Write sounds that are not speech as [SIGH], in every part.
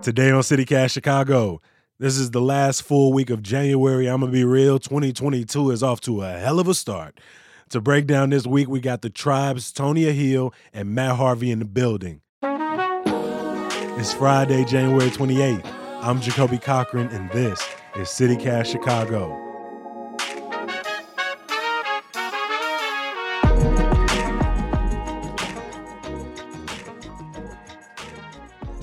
Today on CityCast Chicago, this is the last full week of January. I'm going to be real. 2022 is off to a hell of a start. To break down this week, we got the Tribes, Tonya Hill, and Matt Harvey in the building. It's Friday, January 28th. I'm Jacoby Cochran, and this is CityCast Chicago.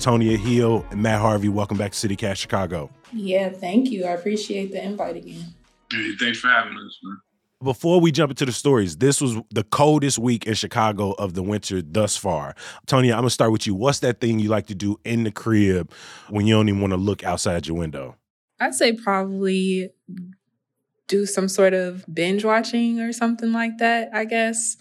Tonya Hill and Matt Harvey, welcome back to CityCast Chicago. Yeah, thank you. I appreciate the invite again. Hey, thanks for having us, man. Before we jump into the stories, this was the coldest week in Chicago of the winter thus far. Tonya, I'm gonna start with you. What's that thing you like to do in the crib when you don't even want to look outside your window? I'd say probably do some sort of binge watching or something like that, I guess.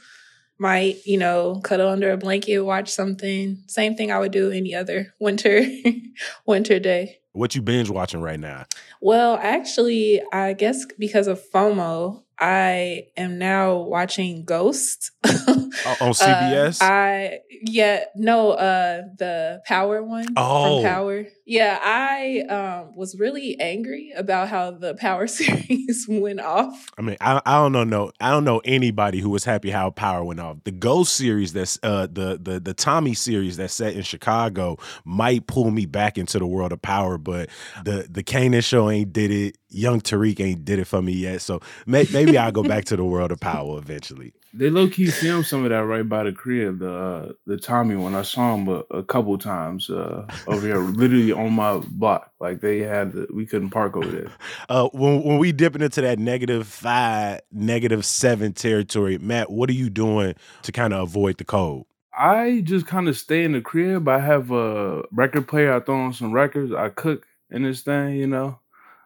Might, you know, cuddle under a blanket, watch something. Same thing I would do any other [LAUGHS] winter [LAUGHS] winter day. What you binge watching right now? Well, actually, I guess because of FOMO, I am now watching Ghost [LAUGHS] on CBS. Uh, I yeah no uh the Power one oh. from Power. Yeah, I um was really angry about how the Power [LAUGHS] series went off. I mean, I, I don't know no I don't know anybody who was happy how Power went off. The Ghost series that's uh the the the Tommy series that's set in Chicago might pull me back into the world of Power, but the the Kanan show ain't did it. Young Tariq ain't did it for me yet, so may, maybe I'll go back to the world of Power eventually. They low key filmed some of that right by the crib, the uh, the Tommy one. I saw him a, a couple times uh, over here, literally on my block. Like they had, the, we couldn't park over there. [LAUGHS] Uh, when when we dipping into that negative five, negative seven territory, Matt, what are you doing to kind of avoid the cold? I just kind of stay in the crib. I have a record player. I throw on some records. I cook in this thing, you know.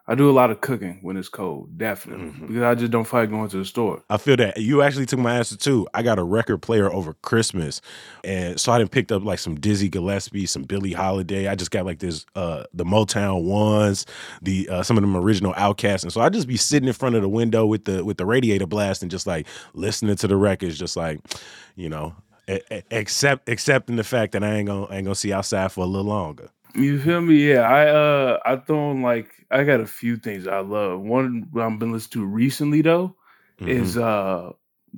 I do a lot of cooking when it's cold, definitely, mm-hmm. because I just don't like going to the store. I feel that you actually took my answer too. I got a record player over Christmas, and so I didn't picked up like some Dizzy Gillespie, some Billie Holiday. I just got like this uh the Motown ones, the uh, some of them original Outcasts, and so I just be sitting in front of the window with the with the radiator blast and just like listening to the records, just like you know, except accepting the fact that I ain't gonna ain't gonna see outside for a little longer. You feel me? Yeah, I uh I thrown like I got a few things I love. One I've been listening to recently though mm-hmm. is uh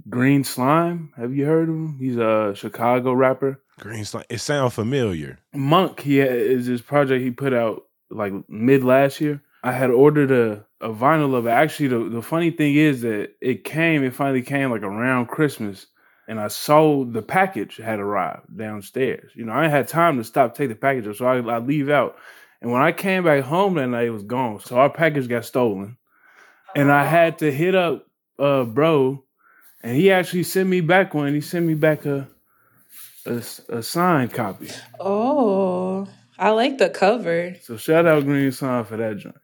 Green Slime. Have you heard of him? He's a Chicago rapper. Green Slime. It sounds familiar. Monk. He is this project he put out like mid last year. I had ordered a, a vinyl of it. Actually, the, the funny thing is that it came. It finally came like around Christmas and I saw the package had arrived downstairs. You know, I had time to stop, take the package, so I, I leave out. And when I came back home that night, it was gone. So our package got stolen, and I had to hit up uh bro, and he actually sent me back one. He sent me back a a, a signed copy. Oh, I like the cover. So shout out Green Slime for that joint.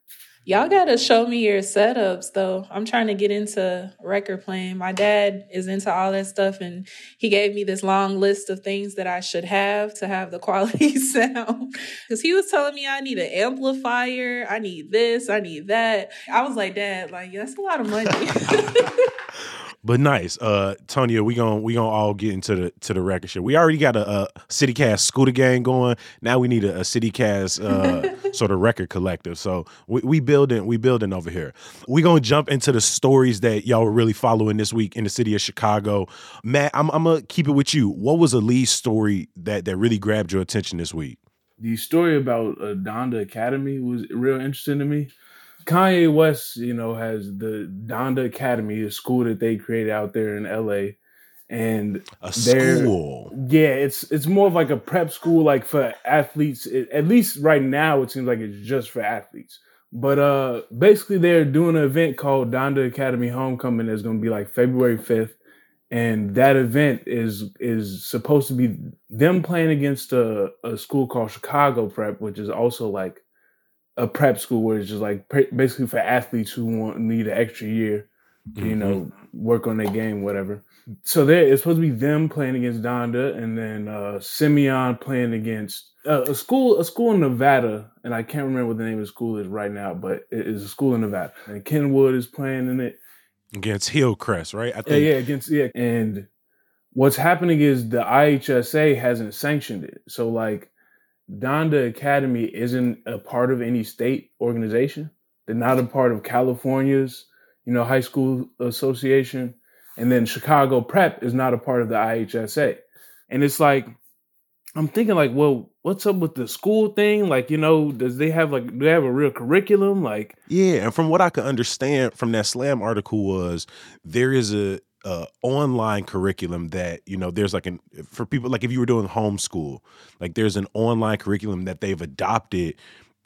Y'all gotta show me your setups though. I'm trying to get into record playing. My dad is into all that stuff and he gave me this long list of things that I should have to have the [LAUGHS] quality sound. Cause he was telling me I need an amplifier, I need this, I need that. I was like, Dad, like that's a lot of money. [LAUGHS] But nice, uh, Tonya. We gonna we gonna all get into the to the record show. We already got a, a City Cast scooter gang going. Now we need a, a City Cast uh, [LAUGHS] sort of record collective. So we, we building we building over here. We gonna jump into the stories that y'all were really following this week in the city of Chicago. Matt, I'm, I'm gonna keep it with you. What was a lead story that that really grabbed your attention this week? The story about uh, Donda Academy was real interesting to me. Kanye West, you know, has the Donda Academy, a school that they created out there in LA. And a school. Yeah, it's it's more of like a prep school, like for athletes. It, at least right now, it seems like it's just for athletes. But uh basically they're doing an event called Donda Academy Homecoming that's gonna be like February 5th. and that event is is supposed to be them playing against a, a school called Chicago Prep, which is also like a prep school where it's just like basically for athletes who want need an extra year, mm-hmm. you know, work on their game, whatever. So there, it's supposed to be them playing against Donda, and then uh Simeon playing against uh, a school, a school in Nevada, and I can't remember what the name of the school is right now, but it is a school in Nevada, and Kenwood is playing in it against Hillcrest, right? I think. Yeah, yeah, against yeah, and what's happening is the IHSA hasn't sanctioned it, so like Donda Academy isn't a part of any state organization. They're not a part of California's, you know, high school association, and then Chicago Prep is not a part of the IHSA, and it's like. I'm thinking like, well, what's up with the school thing? Like, you know, does they have like do they have a real curriculum? Like Yeah, and from what I could understand from that slam article was there is a online curriculum that you know there's like an for people like if you were doing homeschool like there's an online curriculum that they've adopted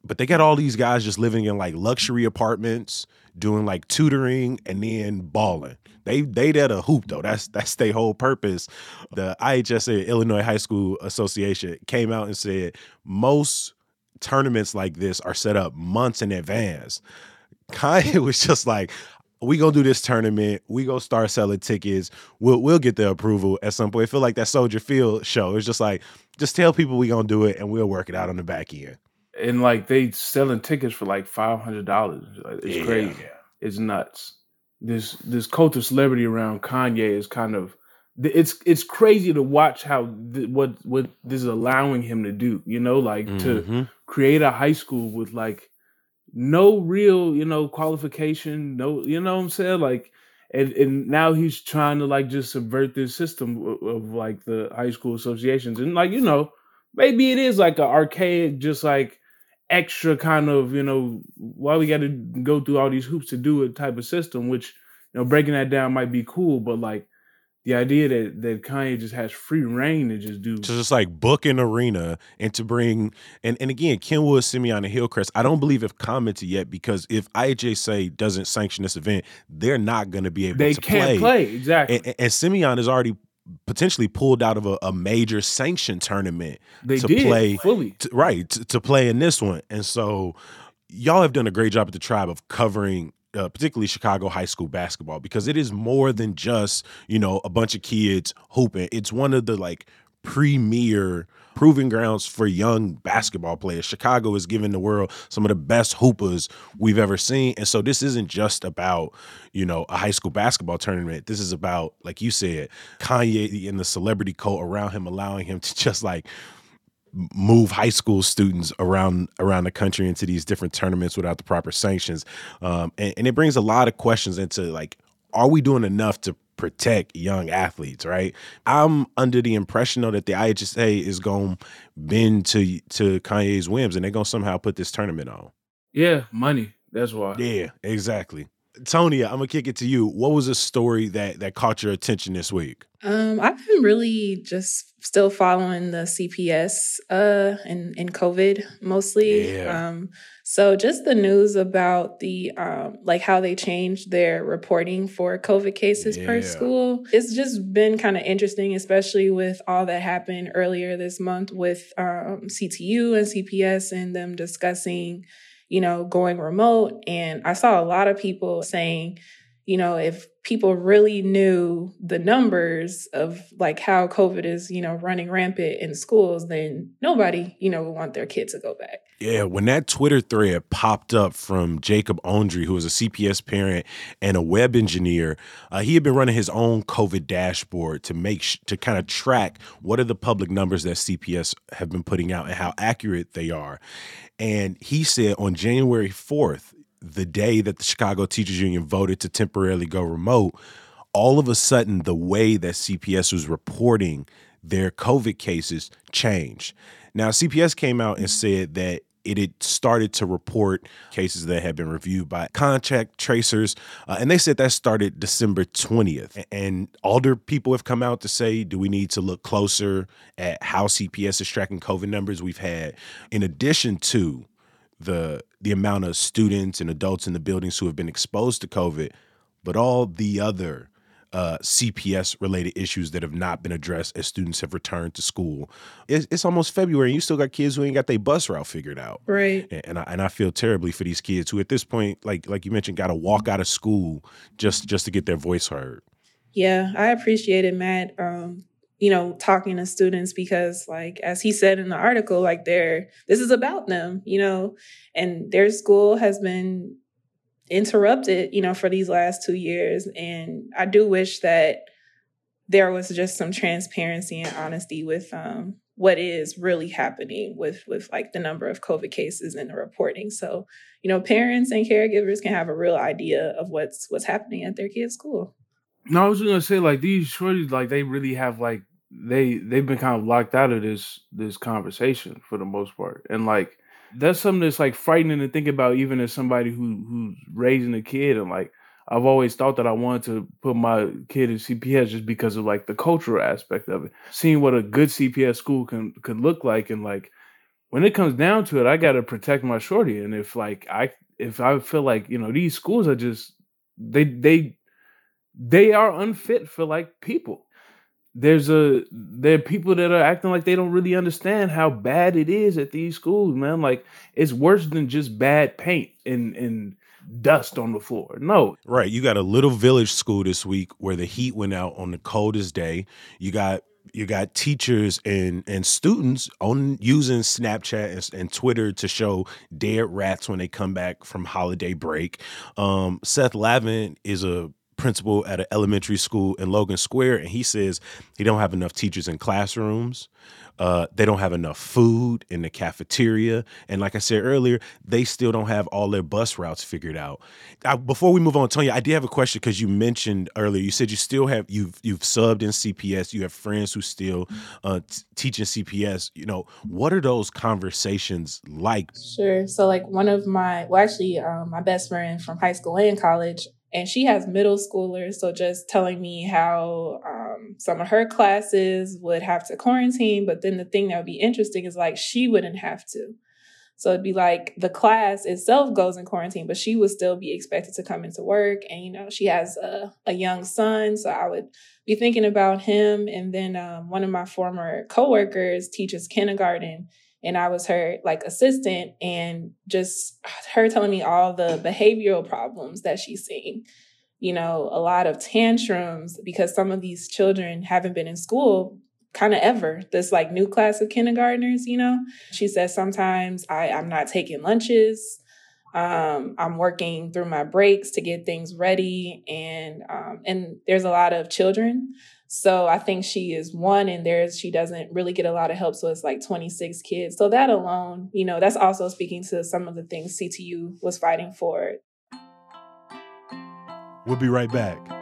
but they got all these guys just living in like luxury apartments doing like tutoring and then balling they they did a hoop though. That's that's their whole purpose. The IHSA Illinois High School Association came out and said most tournaments like this are set up months in advance. [LAUGHS] Kanye was just like, we gonna do this tournament. We gonna start selling tickets. We'll we'll get the approval at some point. I feel like that Soldier Field show. It's just like just tell people we gonna do it and we'll work it out on the back end. And like they selling tickets for like five hundred dollars. It's yeah. crazy. It's nuts this this cult of celebrity around Kanye is kind of it's it's crazy to watch how th- what what this is allowing him to do. You know, like mm-hmm. to create a high school with like no real you know qualification, no you know what I'm saying like. And, and now he's trying to like just subvert this system of, of like the high school associations and like you know maybe it is like an archaic just like extra kind of you know why we got to go through all these hoops to do it type of system which you know breaking that down might be cool but like the idea that that Kanye just has free reign to just do to just like book an arena and to bring and and again Kenwood, Simeon, and Hillcrest. I don't believe have commented yet because if IHSA doesn't sanction this event, they're not going to be able to. they to can't play. play exactly. And, and Simeon is already potentially pulled out of a, a major sanction tournament they to did, play fully to, right to, to, play in this one and so y'all have done a great job at the TRiiBE of covering uh, particularly chicago high school basketball because it is more than just you know a bunch of kids hooping it's one of the like premier proving grounds for young basketball players. Chicago is giving the world some of the best hoopers we've ever seen. And so this isn't just about, you know, a high school basketball tournament. This is about, like you said, Kanye and the celebrity cult around him, allowing him to [LAUGHS] just like move high school students around around the country into these different tournaments without the proper sanctions um, and, and it brings a lot of questions into like are we doing enough to protect young athletes, right? I'm under the impression though that the IHSA is going to bend to to Kanye's whims and they're going to somehow put this tournament on. Yeah, money. That's why. Yeah, exactly. Tony, I'm gonna kick it to you. What was a story that that caught your attention this week? Um, I've been really just still following the CPS uh and and COVID mostly. Yeah. Um, so just the news about the um like how they changed their reporting for COVID cases yeah. per school. It's just been kind of interesting, especially with all that happened earlier this month with um CTU and CPS and them discussing you know, going remote. And I saw a lot of people saying, you know, if people really knew the numbers of like how COVID is, you know, running rampant in schools, then nobody, you know, would want their kid to go back. Yeah, when that Twitter thread popped up from Jacob Ondry, who was a CPS parent and a web engineer, uh, he had been running his own COVID dashboard to make sh- to kind of track what are the public numbers that CPS have been putting out and how accurate they are. And he said on January 4th, the day that the Chicago Teachers Union voted to temporarily go remote, all of a sudden the way that CPS was reporting their COVID cases changed. Now, CPS came out and said that it had started to report cases that had been reviewed by contact tracers. Uh, and they said that started December 20th. And older people have come out to say, do we need to look closer at how CPS is tracking COVID numbers? We've had, in addition to the the amount of students and adults in the buildings who have been exposed to COVID, but all the other uh, CPS related issues that have not been addressed as students have returned to school. It's, it's almost February, and you still got kids who ain't got their bus route figured out. Right. And, and I, and I feel terribly for these kids who, at this point, like like you mentioned, got to walk out of school just just to get their voice heard. Yeah, I appreciated Matt. Um, you know, talking to students because, like, as he said in the article, like, they're this is about them, you know, and their school has been interrupted, you know, for these last two years. And I do wish that there was just some transparency and honesty with um, what is really happening with with like the number of COVID cases and the reporting. So, you know, parents and caregivers can have a real idea of what's what's happening at their kids' school. No, I was gonna say like these shorties, like they really have like they they've been kind of locked out of this this conversation for the most part, and like that's something that's like frightening to think about, even as somebody who who's raising a kid and like I've always thought that I wanted to put my kid in CPS just because of like the cultural aspect of it, seeing what a good CPS school can could look like, and like when it comes down to it, I got to protect my shorty, and if like I if I feel like you know these schools are just they they they are unfit for like people there's a there are people that are acting like they don't really understand how bad it is at these schools, man. Like it's worse than just bad paint and and dust on the floor. No. Right. You got a Little Village school this week where the heat went out on the coldest day. You got you got teachers and and students on using Snapchat and, and, Twitter to show dead rats when they come back from holiday break. Um, Seth Lavin is a principal at an elementary school in Logan Square, and he says he don't have enough teachers in classrooms. Uh, they don't have enough food in the cafeteria, and like I said earlier, they still don't have all their bus routes figured out. I, before we move on, Tony, I did have a question because you mentioned earlier. You said you still have you've you've subbed in CPS. You have friends who still uh, t- teach in CPS. You know, what are those conversations like? Sure. So, like one of my well, actually, um, my best friend from high school and college and she has middle schoolers so just telling me how um, some of her classes would have to quarantine but then the thing that would be interesting is like she wouldn't have to. So it'd be like the class itself goes in quarantine but she would still be expected to come into work. And you know she has a, a young son so i would be thinking about him. And then um, one of my former coworkers teaches kindergarten and I was her like assistant and just her telling me all the behavioral problems that she's seeing. You know, a lot of tantrums because some of these children haven't been in school kind of ever. This like new class of kindergartners, you know. She says sometimes I, I'm not taking lunches. Um, I'm working through my breaks to get things ready, and um, and there's a lot of children so I think she is one, and there's she doesn't really get a lot of help. So it's like 26 kids. So that alone, you know, that's also speaking to some of the things CTU was fighting for. We'll be right back.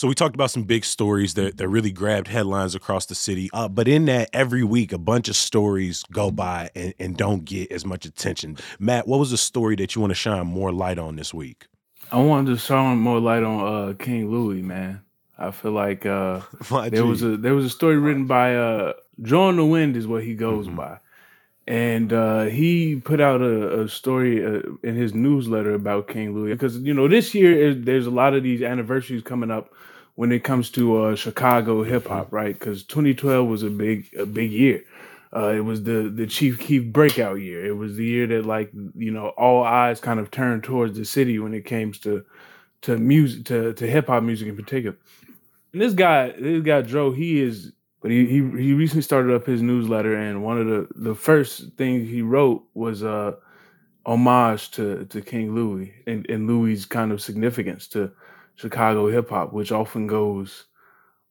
So we talked about some big stories that, that really grabbed headlines across the city. Uh, but in that, every week, a bunch of stories go by and, and don't get as much attention. Matt, what was the story that you want to shine more light on this week? I wanted to shine more light on uh, King Louie, man. I feel like uh, [LAUGHS] there was a there was a story written by uh, Joe in the Wind is what he goes mm-hmm. by, and uh, he put out a, a story uh, in his newsletter about King Louie because you know this year there's a lot of these anniversaries coming up when it comes to uh, Chicago hip hop, right? Because 2012 was a big a big year. Uh, it was the the Chief Keef breakout year. It was the year that like you know all eyes kind of turned towards the city when it came to to music to to hip hop music in particular. And this guy, this guy Joe, he is, but he he he recently started up his newsletter, and one of the the first things he wrote was uh homage to to King Louie and and Louie's kind of significance to Chicago hip hop, which often goes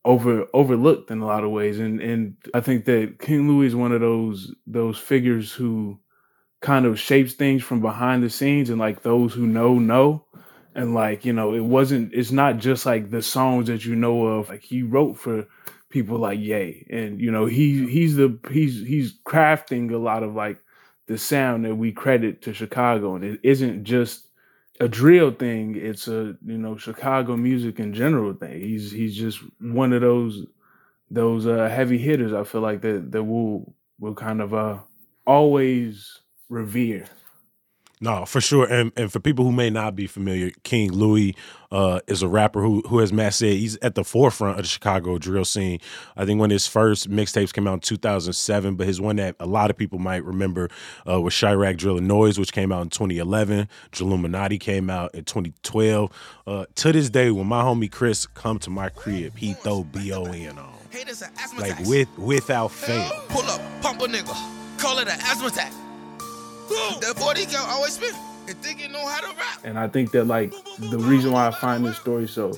over overlooked in a lot of ways. And and I think that King Louie is one of those those figures who kind of shapes things from behind the scenes and like those who know know. And like, you know, it wasn't it's not just like the songs that you know of. Like he wrote for people like Ye. And you know, he he's the he's he's crafting a lot of like the sound that we credit to Chicago. And it isn't just a drill thing. It's a you know Chicago music in general thing. He's he's just one of those those uh, heavy hitters. I feel like that that will will kind of uh, always revere. No, for sure. And and for people who may not be familiar, King Louie uh, is a rapper who who as Matt said, he's at the forefront of the Chicago drill scene. I think when his first mixtapes came out in 2007, but his one that a lot of people might remember uh, was Chiraq Drill and Noise, which came out in 2011. Drilluminati came out in 2012. Uh, to this day, when my homie Chris come to my crib, he throw B-O-N on. Like with without fail. Pull up, pump a nigga, call it an asthma attack. That 40 got always spit and think you know how to rap. And I think that like the reason why I find this story so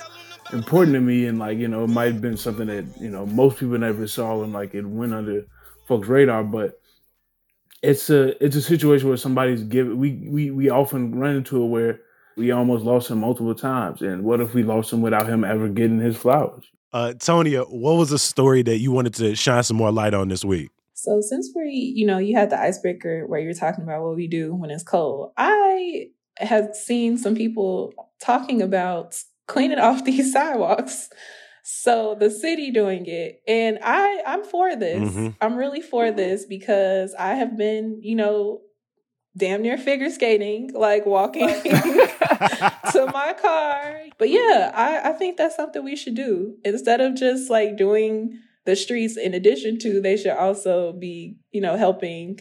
important to me and like, you know, it might have been something that, you know, most people never saw and like it went under folks' radar, but it's a it's a situation where somebody's given we we we often run into it where we almost lost him multiple times. And what if we lost him without him ever getting his flowers? Uh Tonya, what was a story that you wanted to shine some more light on this week? So since we, you know, you had the icebreaker where you're talking about what we do when it's cold, I have seen some people talking about cleaning [LAUGHS] off these sidewalks. So the city doing it, and I, I'm for this. Mm-hmm. I'm really for this because I have been, you know, damn near figure skating, like walking [LAUGHS] [LAUGHS] to my car. But yeah, I, I think that's something we should do instead of just like doing the streets in addition to they should also be you know helping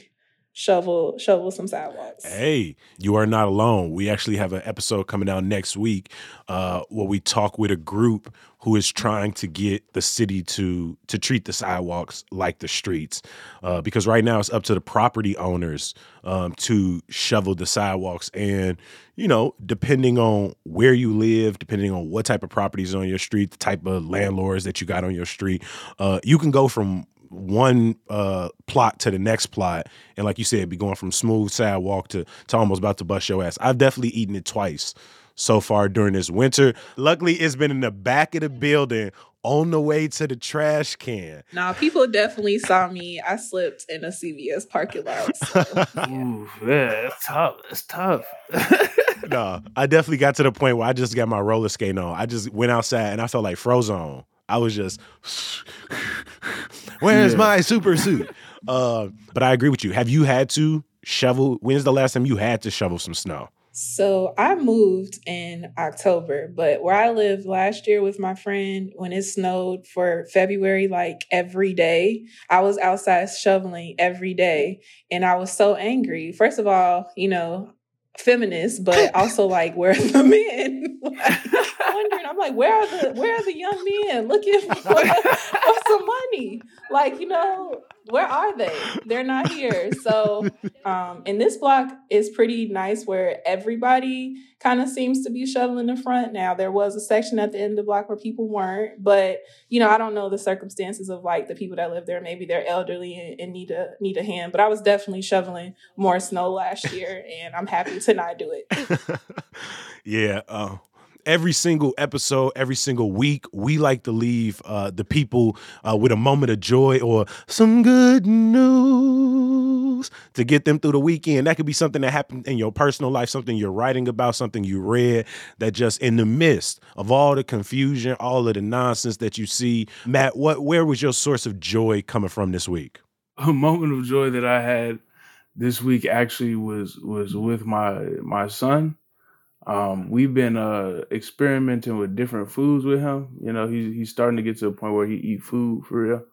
shovel shovel some sidewalks Hey, you are not alone. We actually have an episode coming out next week uh, where we talk with a group who is trying to get the city to to treat the sidewalks like the streets, uh, because right now it's up to the property owners um, to shovel the sidewalks, and you know, depending on where you live, depending on what type of properties on your street, the type of landlords that you got on your street, uh, you can go from one uh plot to the next plot. And like you said be going from smooth sidewalk to to almost about to bust your ass. I've definitely eaten it twice so far during this winter. Luckily it's been in the back of the building on the way to the trash can. Now people definitely saw me. I slipped in a cvs parking lot so, [LAUGHS] Ooh, yeah, that's tough. That's tough. no i definitely got to the point where i just got my roller skate on. I just went outside and i felt like frozone i was just where's Yeah. my super suit? Uh [LAUGHS] but i agree with you. Have you had to shovel when's the last time you had to shovel some snow? So i moved in october but where i lived last year with my friend when it snowed for february like every day i was outside shoveling every day and i was so angry. First of all you know feminist but [LAUGHS] also like where are the men like, wondering i'm like where are the where are the young men looking for, [LAUGHS] for some money? Like you know where are they? They're not here. So um and this block is pretty nice where everybody kind of seems to be shoveling the front. Now there was a section at the end of the block where people weren't but you know i don't know the circumstances of like the people that live there. Maybe they're elderly and, and need a need a hand but i was definitely shoveling more snow last year and i'm happy to not do it. [LAUGHS] Yeah. Uh, every single episode, every single week, we like to leave uh, the people uh, with a moment of joy or some good news to get them through the weekend. That could be something that happened in your personal life, something you're writing about, something you read that just in the midst of all the confusion, all of the nonsense that you see. Matt, what where was your source of joy coming from this week? a moment of joy that I had this week actually was was with my my son. Um, we've been uh, experimenting with different foods with him. You know, he's he's starting to get to a point where he eat food for real.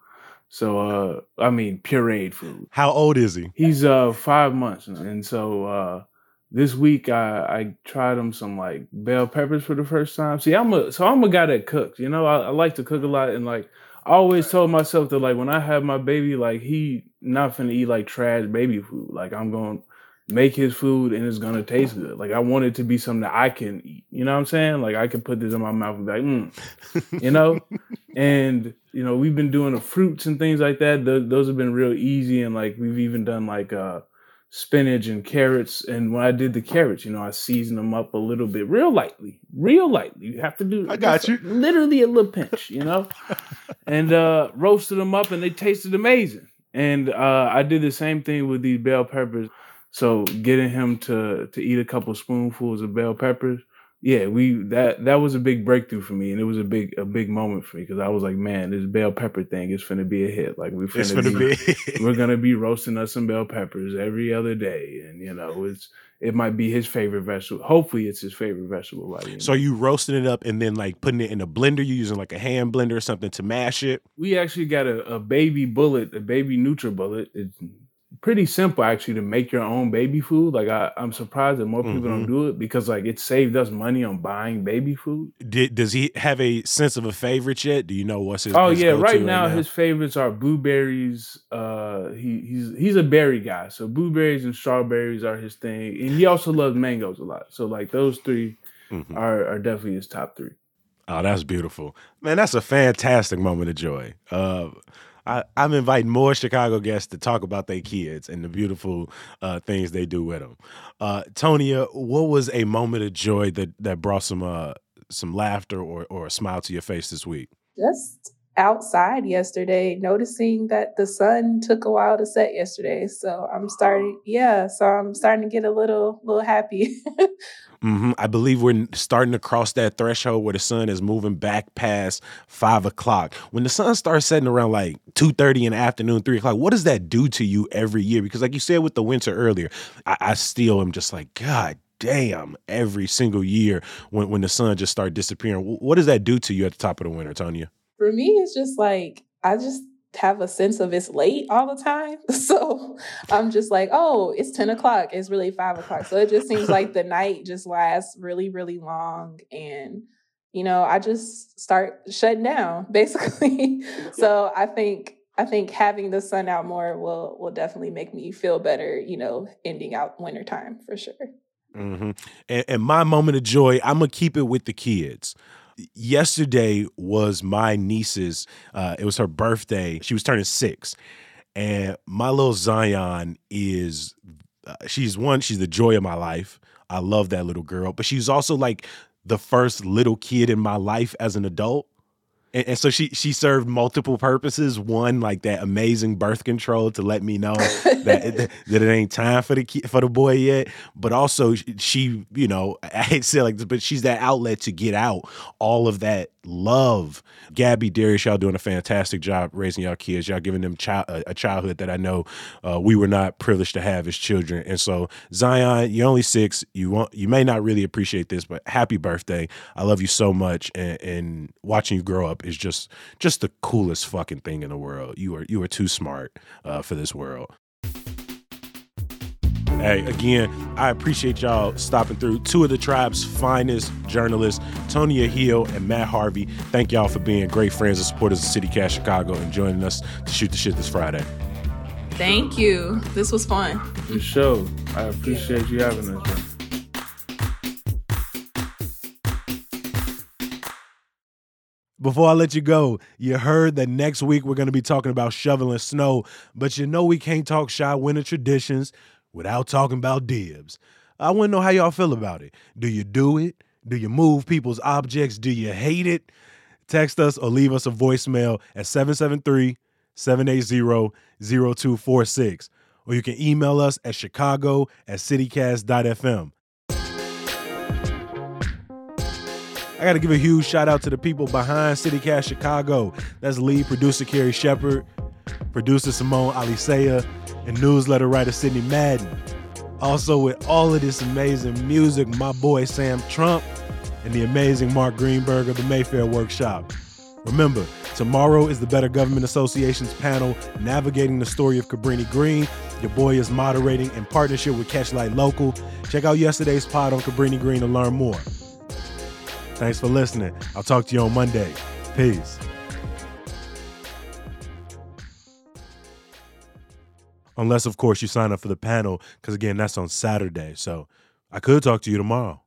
So uh, I mean, pureed food. How old is he? He's uh five months, and so uh, this week I I tried him some like bell peppers for the first time. See, I'm a so I'm a guy that cooks. You know, I, I like to cook a lot, and like I always told myself that like when I have my baby, like he not finna eat like trash baby food. Like I'm gonna make his food and it's gonna taste good. Like I want it to be something that I can eat. You know what I'm saying? Like I can put this in my mouth and be like, mm. [LAUGHS] you know. and you know we've been doing the fruits and things like that. Th- those have been real easy, and like we've even done like uh spinach and carrots. And when I did the carrots, you know, I seasoned them up a little bit, real lightly, real lightly. You have to do. I got you. Literally a little pinch, you know, [LAUGHS] and uh roasted them up, and they tasted amazing. And uh I did the same thing with these bell peppers. So getting him to to eat a couple spoonfuls of bell peppers yeah, we that that was a big breakthrough for me, and it was a big a big moment for me because I was like, man, this bell pepper thing is finna be a hit. Like we finna, It's gonna be, be. [LAUGHS] we're [LAUGHS] gonna be roasting us some bell peppers every other day, and you know, it's it might be his favorite vegetable. Hopefully, it's his favorite vegetable. You so you roasting it up and then like putting it in a blender. You using like a hand blender or something to mash it. we actually got a, a baby bullet, a baby NutriBullet. It's pretty simple actually to make your own baby food. Like I, I'm surprised that more people don't Mhm. do it because like it saved us money on buying baby food. Did, does he have a sense of a favorite yet? Do you know what's his? Oh yeah, go-to right now his favorites are blueberries. Uh, he he's he's a berry guy, so blueberries and strawberries are his thing, and he also loves mangoes a lot. So like those 3 Mhm. are are definitely his top three. Oh, that's beautiful, man. That's a fantastic moment of joy. Uh, I, I'm inviting more Chicago guests to talk about their kids and the beautiful uh, things they do with them. Uh, Tonya, what was a moment of joy that that brought some uh, some laughter or or a smile to your face this week? Just outside yesterday, noticing that the sun took a while to set yesterday. So I'm starting, yeah. So I'm starting to get a little, little happy. [LAUGHS] hmm I believe we're starting to cross that threshold where the sun is moving back past five o'clock. When the sun starts setting around like two thirty in the afternoon, three o'clock, what does that do to you every year? Because like you said with the winter earlier, I, I still am just like God damn every single year when when the sun just start disappearing. What does that do to you at the top of the winter, Tonya? For me, it's just like I just have a sense of it's late all the time. [LAUGHS] So I'm just like, oh, it's 10 o'clock. It's really five o'clock. So it just seems like the night just lasts really, really long. And, you know, I just start shutting down [LAUGHS] basically. so I think I think having the sun out more will will definitely make me feel better, you know, ending out wintertime for sure. hmm And, and my moment of joy, I'm gonna keep it with the kids. Yesterday was my niece's. Uh, it was her birthday. She was turning six, and my little Zion is. Uh, she's one. She's the joy of my life. I love that little girl, but she's also like the first little kid in my life as an adult. And, and so she she served multiple purposes. One, like that amazing birth control to let me know that it, [LAUGHS] that it ain't time for the kid, for the boy yet. But also, she, you know, [LAUGHS] I hate to say like this, but she's that outlet to get out all of that love. Gabby, Darius, y'all doing a fantastic job raising y'all kids. Y'all giving them child, a, a childhood that I know uh, we were not privileged to have as children. And so, Zion, you're only six. You want, you may not really appreciate this, but happy birthday! I love you so much, and, and watching you grow up is just just the coolest fucking thing in the world. You are you are too smart uh, for this world. Hey, again, I appreciate y'all stopping through. Two of the TRiiBE's finest journalists, Tonya Hill and Matt Harvey. Thank y'all for being great friends and supporters of City Cast Chicago and joining us to shoot the shit this Friday. Thank you. This was fun. The show. I appreciate you having us. Before I let you go, you heard that next week we're going to be talking about shoveling snow, but you know we can't talk shy winter traditions without talking about dibs. I want to know how y'all feel about it. Do you do it? Do you move people's objects? Do you hate it? Text us or leave us a voicemail at 773 780 0246. Or you can email us at chicago at citycast.fm. I got to give a huge shout out to the people behind CityCast Chicago. That's lead producer Carrie Shepard, producer Simone Alicea, and newsletter writer Sydney Madden. Also, with all of this amazing music, my boy Sam Trump and the amazing Mark Greenberg of the Mayfair Workshop. Remember, tomorrow is the Better Government Association's panel navigating the story of Cabrini Green. Your boy is moderating in partnership with Catchlight Local. Check out yesterday's pod on Cabrini Green to learn more. Thanks for listening. I'll talk to you on Monday. Peace. Unless, of course, you sign up for the panel, because again, that's on Saturday. So I could talk to you tomorrow.